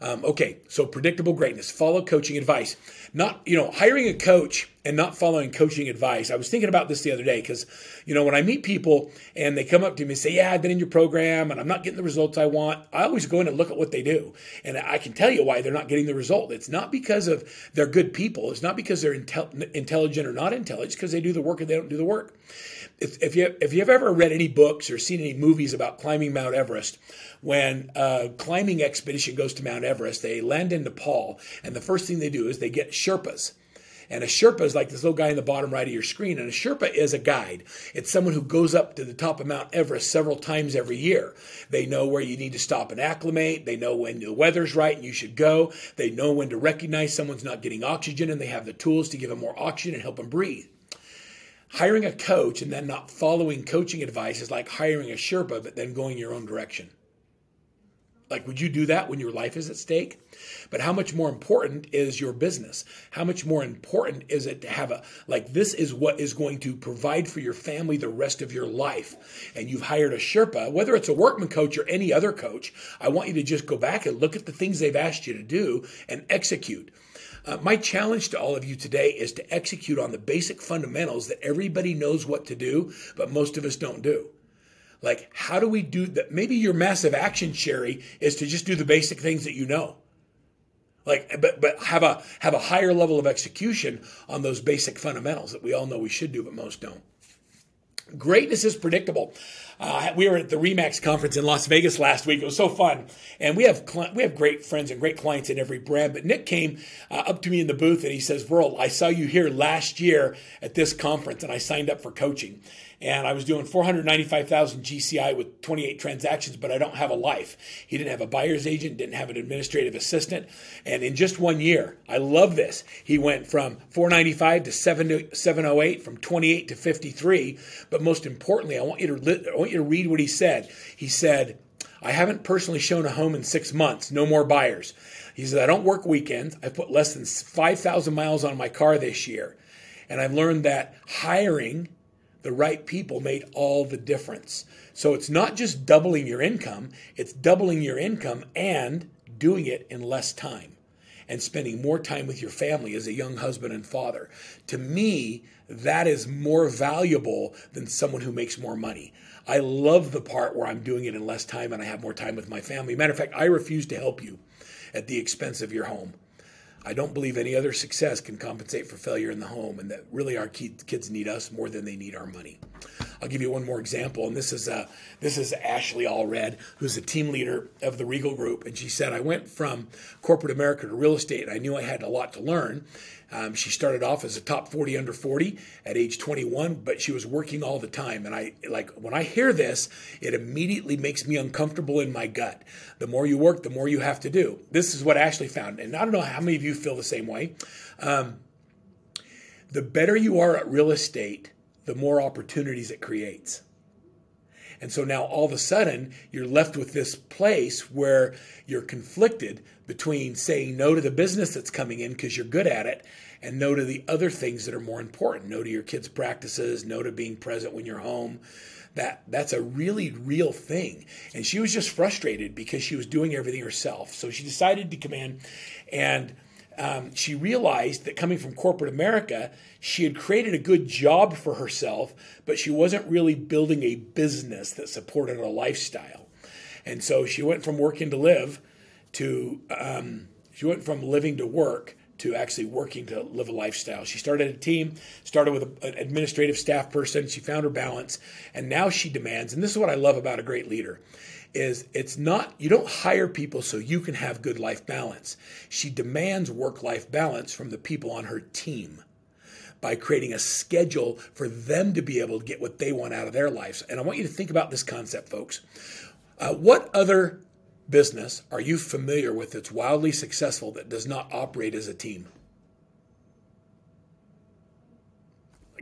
Um, okay, so predictable greatness. Follow coaching advice. Not, you know, hiring a coach and not following coaching advice. I was thinking about this the other day because, you know, when I meet people and they come up to me and say, Yeah, I've been in your program and I'm not getting the results I want, I always go in and look at what they do. And I can tell you why they're not getting the result. It's not because of they're good people, it's not because they're intel- intelligent or not intelligent, it's because they do the work and they don't do the work if, if you if you've ever read any books or seen any movies about climbing Mount Everest, when a climbing expedition goes to Mount Everest, they land in Nepal, and the first thing they do is they get Sherpas. And a Sherpa is like this little guy in the bottom right of your screen. And a Sherpa is a guide. It's someone who goes up to the top of Mount Everest several times every year. They know where you need to stop and acclimate. They know when the weather's right and you should go. They know when to recognize someone's not getting oxygen and they have the tools to give them more oxygen and help them breathe hiring a coach and then not following coaching advice is like hiring a Sherpa, but then going your own direction. Like, would you do that when your life is at stake? But how much more important is your business? How much more important is it to have a, like, this is what is going to provide for your family the rest of your life? And you've hired a Sherpa, whether it's a workman coach or any other coach, I want you to just go back and look at the things they've asked you to do and execute. Uh, my challenge to all of you today is to execute on the basic fundamentals that everybody knows what to do, but most of us don't do. Like, how do we do that? Maybe your massive action, Sherry, is to just do the basic things that you know. Like, but but have a have a higher level of execution on those basic fundamentals that we all know we should do, but most don't. Greatness is predictable. Uh, we were at the Remax conference in Las Vegas last week. It was so fun, and we have cl- we have great friends and great clients in every brand. But Nick came uh, up to me in the booth and he says, "Verl, I saw you here last year at this conference, and I signed up for coaching." and I was doing 495,000 GCI with 28 transactions, but I don't have a life. He didn't have a buyer's agent, didn't have an administrative assistant, and in just one year, I love this. He went from 495 to 708, from 28 to 53. But most importantly, I want you to I want you to read what he said. He said, "I haven't personally shown a home in six months. No more buyers." He said, "I don't work weekends. I put less than 5,000 miles on my car this year." And I've learned that hiring the right people made all the difference. So it's not just doubling your income, it's doubling your income and doing it in less time and spending more time with your family as a young husband and father. To me, that is more valuable than someone who makes more money. I love the part where I'm doing it in less time and I have more time with my family. Matter of fact, I refuse to help you at the expense of your home. I don't believe any other success can compensate for failure in the home, and that really our kids need us more than they need our money. I'll give you one more example, and this is uh, this is Ashley Allred, who's a team leader of the Regal Group, and she said, "I went from corporate America to real estate, and I knew I had a lot to learn." Um, she started off as a top 40 under 40 at age 21, but she was working all the time. And I like when I hear this, it immediately makes me uncomfortable in my gut. The more you work, the more you have to do. This is what Ashley found. And I don't know how many of you feel the same way. Um, the better you are at real estate, the more opportunities it creates. And so now all of a sudden, you're left with this place where you're conflicted between saying no to the business that's coming in because you're good at it and no to the other things that are more important. No to your kids' practices, no to being present when you're home. That that's a really real thing. And she was just frustrated because she was doing everything herself. So she decided to come in and um, she realized that coming from corporate America, she had created a good job for herself, but she wasn't really building a business that supported a lifestyle. And so she went from working to live to, um, she went from living to work to actually working to live a lifestyle. She started a team, started with an administrative staff person. She found her balance, and now she demands, and this is what I love about a great leader is it's not you don't hire people so you can have good life balance. She demands work life balance from the people on her team by creating a schedule for them to be able to get what they want out of their lives. And I want you to think about this concept, folks. Uh, what other business are you familiar with that's wildly successful that does not operate as a team?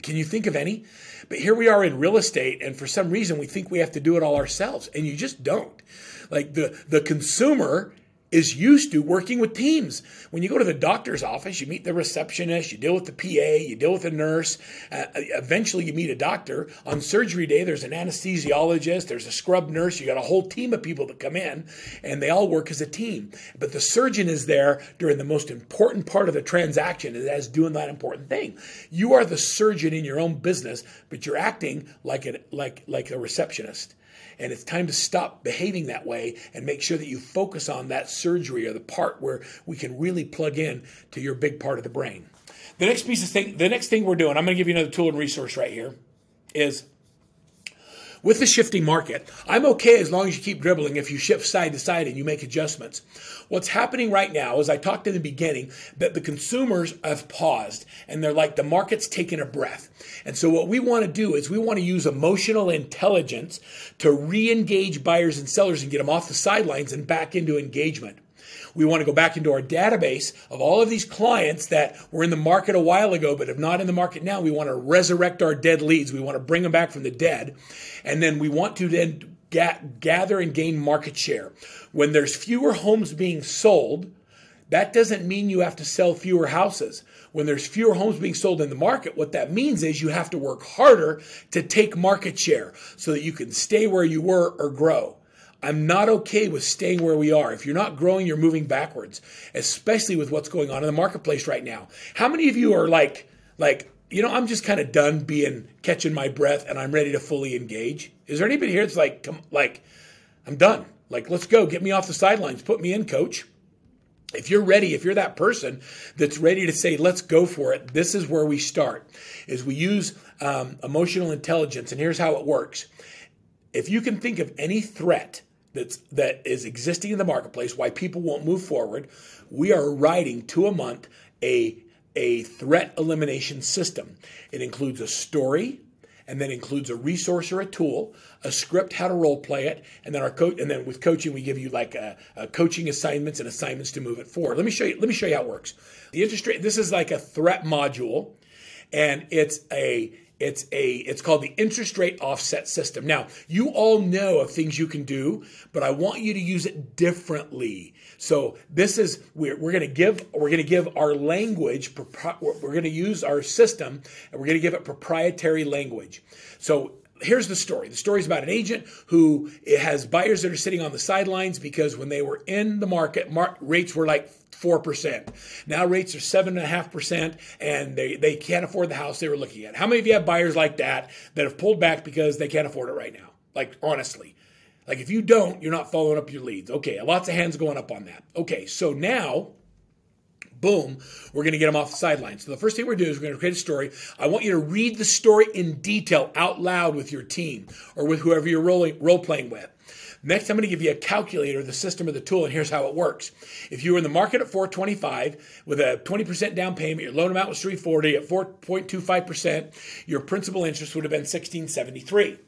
Can you think of any? But here we are in real estate, and for some reason we think we have to do it all ourselves, and you just don't. Like the the consumer is used to working with teams. When you go to the doctor's office, you meet the receptionist, you deal with the PA, you deal with the nurse. Uh, eventually, you meet a doctor. On surgery day, there's an anesthesiologist, there's a scrub nurse. You got a whole team of people that come in, and they all work as a team. But the surgeon is there during the most important part of the transaction, as doing that important thing. You are the surgeon in your own business, but you're acting like like like a receptionist. And it's time to stop behaving that way and make sure that you focus on that surgery or the part where we can really plug in to your big part of the brain. The next piece of thing, the next thing we're doing, I'm going to give you another tool and resource right here, is with the shifting market, I'm okay as long as you keep dribbling if you shift side to side and you make adjustments. What's happening right now, is I talked in the beginning, that the consumers have paused and they're like, the market's taking a breath. And so what we want to do is we want to use emotional intelligence to re-engage buyers and sellers and get them off the sidelines and back into engagement. We want to go back into our database of all of these clients that were in the market a while ago but have not in the market now. We want to resurrect our dead leads. We want to bring them back from the dead. And then we want to then ga- gather and gain market share. When there's fewer homes being sold, that doesn't mean you have to sell fewer houses. When there's fewer homes being sold in the market, what that means is you have to work harder to take market share so that you can stay where you were or grow. I'm not okay with staying where we are. If you're not growing, you're moving backwards, especially with what's going on in the marketplace right now. How many of you are like, like, you know, I'm just kind of done being catching my breath and I'm ready to fully engage? Is there anybody here that's like, come, like, I'm done. Like, let's go. Get me off the sidelines. Put me in, coach. If you're ready, if you're that person that's ready to say, let's go for it, this is where we start. Is we use um, emotional intelligence, and here's how it works. If you can think of any threat that's that is existing in the marketplace, why people won't move forward, we are writing to a month a a threat elimination system. It includes a story, and then includes a resource or a tool, a script, how to role play it, and then our coach. And then with coaching, we give you like a, a, coaching assignments and assignments to move it forward. Let me show you. Let me show you how it works. The interest rate. This is like a threat module, and it's a it's a it's called the interest rate offset system. Now, you all know of things you can do, but I want you to use it differently. So this is we're, we're going to give we're going to give our language we're going to use our system and we're going to give it proprietary language. So here's the story. The story is about an agent who has buyers that are sitting on the sidelines because when they were in the market, mar- rates were like 4%. Now rates are 7.5%, and they, they can't afford the house they were looking at. How many of you have buyers like that that have pulled back because they can't afford it right now? Like, honestly. Like, if you don't, you're not following up your leads. Okay, lots of hands going up on that. Okay, so now boom, we're going to get them off the sidelines. So the first thing we're doing is we're going to create a story. I want you to read the story in detail out loud with your team or with whoever you're rolling, role playing with. Next, I'm going to give you a calculator, the system or the tool, and here's how it works. If you were in the market at 425 with a 20% down payment, your loan amount was 340 at 4.25%, your principal interest would have been 1673.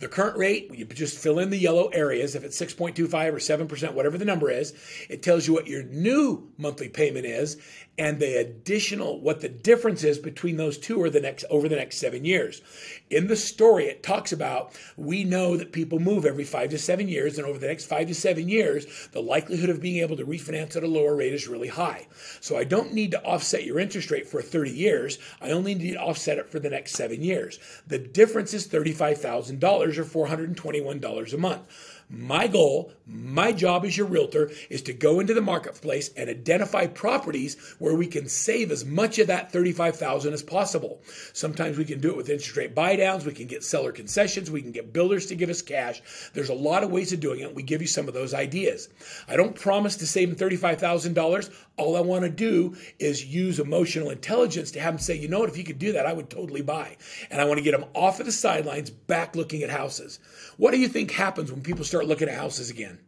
The current rate, you just fill in the yellow areas. If it's 6.25 or 7%, whatever the number is, it tells you what your new monthly payment is and the additional what the difference is between those two or the next over the next seven years. In the story, it talks about we know that people move every five to seven years, and over the next five to seven years, the likelihood of being able to refinance at a lower rate is really high. So I don't need to offset your interest rate for 30 years. I only need to offset it for the next seven years. The difference is $35,000 or $421 a month. My goal, my job as your realtor is to go into the marketplace and identify properties where we can save as much of that 35,000 as possible. Sometimes we can do it with interest rate buy downs, we can get seller concessions, we can get builders to give us cash. There's a lot of ways of doing it. We give you some of those ideas. I don't promise to save them $35,000. All I want to do is use emotional intelligence to have them say, you know what, if you could do that, I would totally buy. And I want to get them off of the sidelines, back looking at houses. What do you think happens when people start looking at houses again?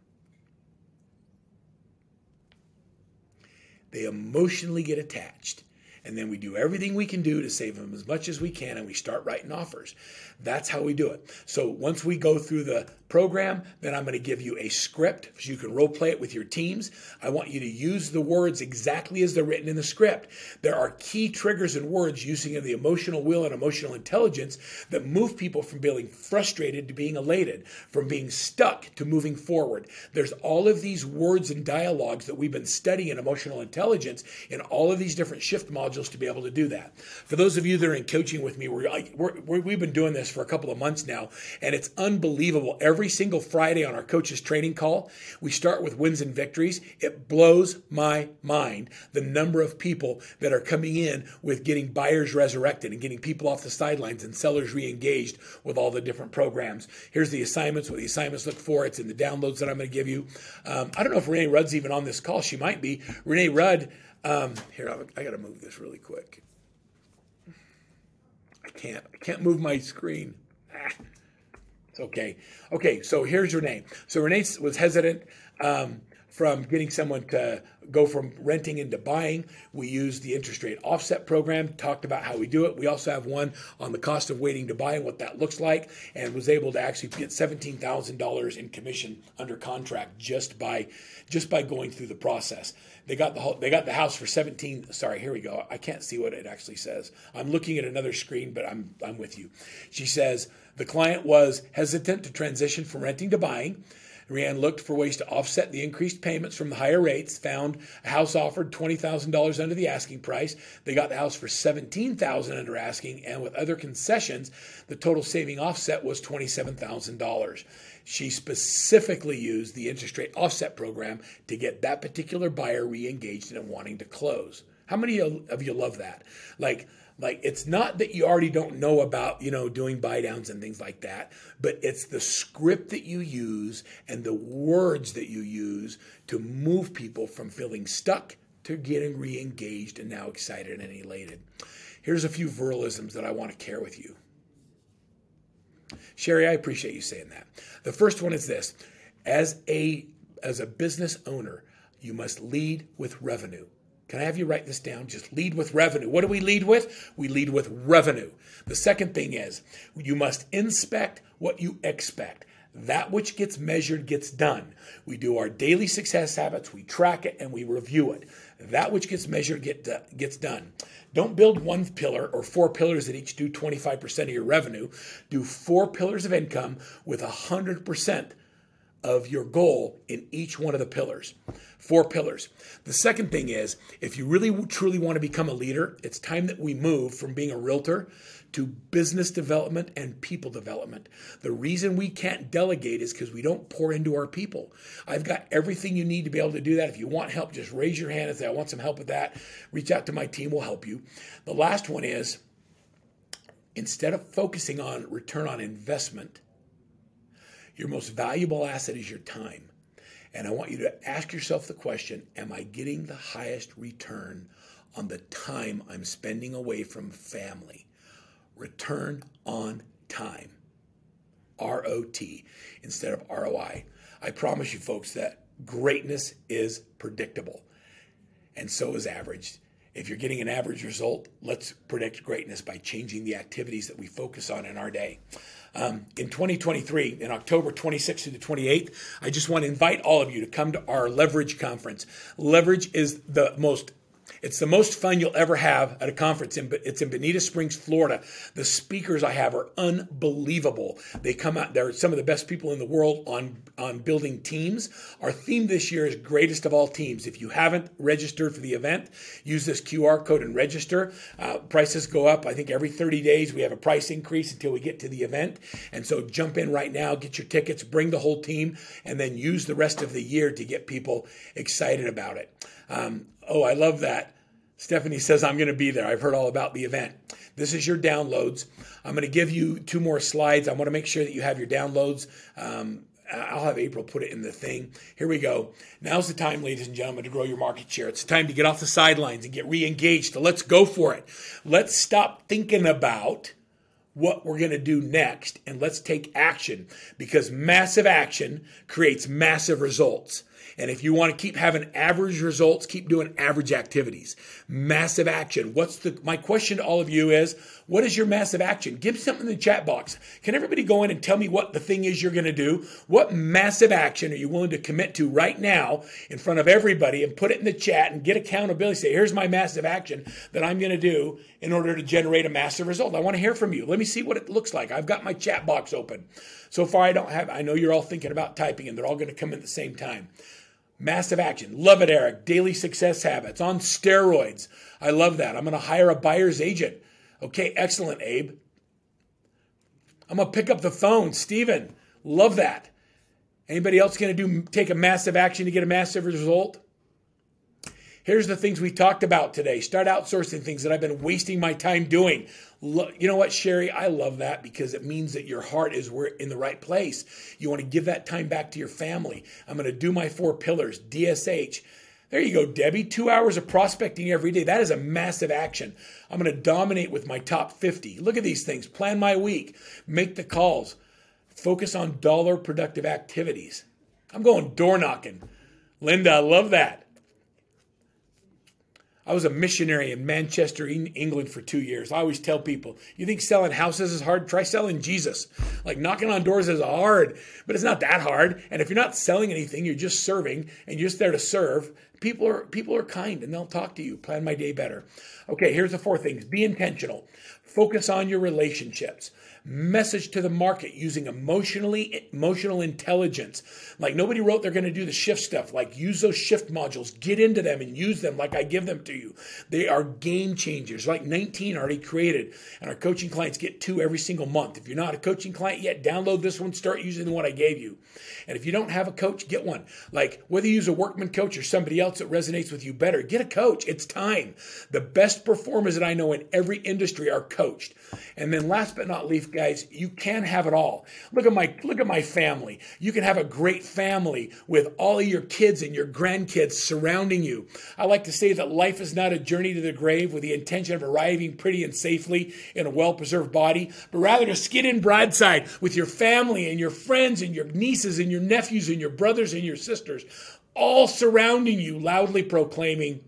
They emotionally get attached. And then we do everything we can do to save them as much as we can, and we start writing offers. That's how we do it. So once we go through the program, then I'm going to give you a script so you can role play it with your teams. I want you to use the words exactly as they're written in the script. There are key triggers and words using the emotional will and emotional intelligence that move people from being frustrated to being elated, from being stuck to moving forward. There's all of these words and dialogues that we've been studying in emotional intelligence in all of these different shift modules to be able to do that. For those of you that are in coaching with me, we're, we've been doing this for a couple of months now, and it's unbelievable. Every single Friday on our coaches training call, we start with wins and victories. It blows my mind the number of people that are coming in with getting buyers resurrected and getting people off the sidelines and sellers re-engaged with all the different programs. Here's the assignments, what the assignments look for. It's in the downloads that I'm going to give you. Um, I don't know if Renee Rudd's even on this call. She might be. Renee Rudd, um, here, I got to move this really quick. I can't. I can't move my screen. Ah, okay. Okay, so here's Renee. So Renee was hesitant um, from getting someone to go from renting into buying. We use the interest rate offset program, talked about how we do it. We also have one on the cost of waiting to buy and what that looks like, and was able to actually get $17,000 in commission under contract just by just by going through the process. They got the whole, they got the house for 17 sorry, here we go. I can't see what it actually says. I'm looking at another screen, but I'm I'm with you. She says the client was hesitant to transition from renting to buying. Rianne looked for ways to offset the increased payments from the higher rates, found a house offered $20,000 under the asking price. They got the house for $17,000 under asking, and with other concessions, the total saving offset was $27,000. She specifically used the interest rate offset program to get that particular buyer re engaged and wanting to close. How many of you love that? Like, Like it's not that you already don't know about, you know, doing buy downs and things like that, but it's the script that you use and the words that you use to move people from feeling stuck to getting re-engaged and now excited and elated. Here's a few verlisms that I want to care with you. Sherry, I appreciate you saying that. The first one is this. As a as a business owner, you must lead with revenue. Can I have you write this down? Just lead with revenue. What do we lead with? We lead with revenue. The second thing is you must inspect what you expect. That which gets measured gets done. We do our daily success habits, we track it, and we review it. That which gets measured get, gets done. Don't build one pillar or four pillars that each do 25% of your revenue. Do four pillars of income with 100% of your goal in each one of the pillars. Four pillars. The second thing is if you really truly want to become a leader, it's time that we move from being a realtor to business development and people development. The reason we can't delegate is because we don't pour into our people. I've got everything you need to be able to do that. If you want help, just raise your hand and say, I want some help with that. Reach out to my team, we'll help you. The last one is instead of focusing on return on investment, your most valuable asset is your time. And I want you to ask yourself the question Am I getting the highest return on the time I'm spending away from family? Return on time. ROT instead of ROI. I promise you, folks, that greatness is predictable, and so is average. If you're getting an average result, let's predict greatness by changing the activities that we focus on in our day. Um, in 2023, in October 26th to the 28th, I just want to invite all of you to come to our Leverage Conference. Leverage is the most it's the most fun you'll ever have at a conference. It's in Bonita Springs, Florida. The speakers I have are unbelievable. They come out, they're some of the best people in the world on, on building teams. Our theme this year is greatest of all teams. If you haven't registered for the event, use this QR code and register. Uh, prices go up, I think, every 30 days. We have a price increase until we get to the event. And so jump in right now, get your tickets, bring the whole team, and then use the rest of the year to get people excited about it. Um, oh, I love that. Stephanie says, I'm going to be there. I've heard all about the event. This is your downloads. I'm going to give you two more slides. I want to make sure that you have your downloads. Um, I'll have April put it in the thing. Here we go. Now's the time, ladies and gentlemen, to grow your market share. It's time to get off the sidelines and get re engaged. Let's go for it. Let's stop thinking about what we're going to do next and let's take action because massive action creates massive results. And if you want to keep having average results, keep doing average activities. Massive action. What's the, my question to all of you is, what is your massive action? Give something in the chat box. Can everybody go in and tell me what the thing is you're going to do? What massive action are you willing to commit to right now in front of everybody and put it in the chat and get accountability? Say, here's my massive action that I'm going to do in order to generate a massive result. I want to hear from you. Let me see what it looks like. I've got my chat box open. So far, I don't have, I know you're all thinking about typing and they're all going to come in at the same time. Massive action. Love it, Eric. Daily success habits on steroids. I love that. I'm going to hire a buyer's agent. Okay, excellent, Abe. I'm going to pick up the phone. Steven, love that. Anybody else going to do take a massive action to get a massive result? Here's the things we talked about today. Start outsourcing things that I've been wasting my time doing. You know what, Sherry? I love that because it means that your heart is in the right place. You want to give that time back to your family. I'm going to do my four pillars, DSH. There you go, Debbie. Two hours of prospecting every day. That is a massive action. I'm going to dominate with my top 50. Look at these things. Plan my week. Make the calls. Focus on dollar productive activities. I'm going door knocking. Linda, I love that. I was a missionary in Manchester, England for two years. I always tell people, you think selling houses is hard? Try selling Jesus. Like knocking on doors is hard, but it's not that hard. And if you're not selling anything, you're just serving and you're just there to serve. People are people are kind and they'll talk to you. Plan my day better. Okay, here's the four things. Be intentional. Focus on your relationships message to the market using emotionally emotional intelligence. Like nobody wrote they're going to do the shift stuff. Like use those shift modules, get into them and use them like I give them to you. They are game changers. Like 19 already created, and our coaching clients get two every single month. If you're not a coaching client yet, download this one, start using the one I gave you. And if you don't have a coach, get one. Like whether you use a workman coach or somebody else, that resonates with you better. Get a coach. It's time. The best performers that I know in every industry are coached. And then last but not least, guys, you can have it all. Look at my look at my family. You can have a great family with all of your kids and your grandkids surrounding you. I like to say that life is not a journey to the grave with the intention of arriving pretty and safely in a well-preserved body, but rather to skid in broadside with your family and your friends and your nieces and your nephews and your brothers and your sisters all surrounding you, loudly proclaiming,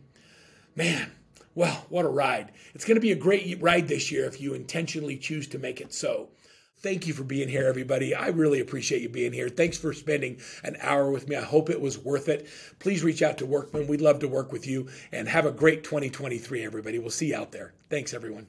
Man, well, what a ride. It's going to be a great ride this year if you intentionally choose to make it so. Thank you for being here, everybody. I really appreciate you being here. Thanks for spending an hour with me. I hope it was worth it. Please reach out to Workman. We'd love to work with you and have a great 2023, everybody. We'll see you out there. Thanks, everyone.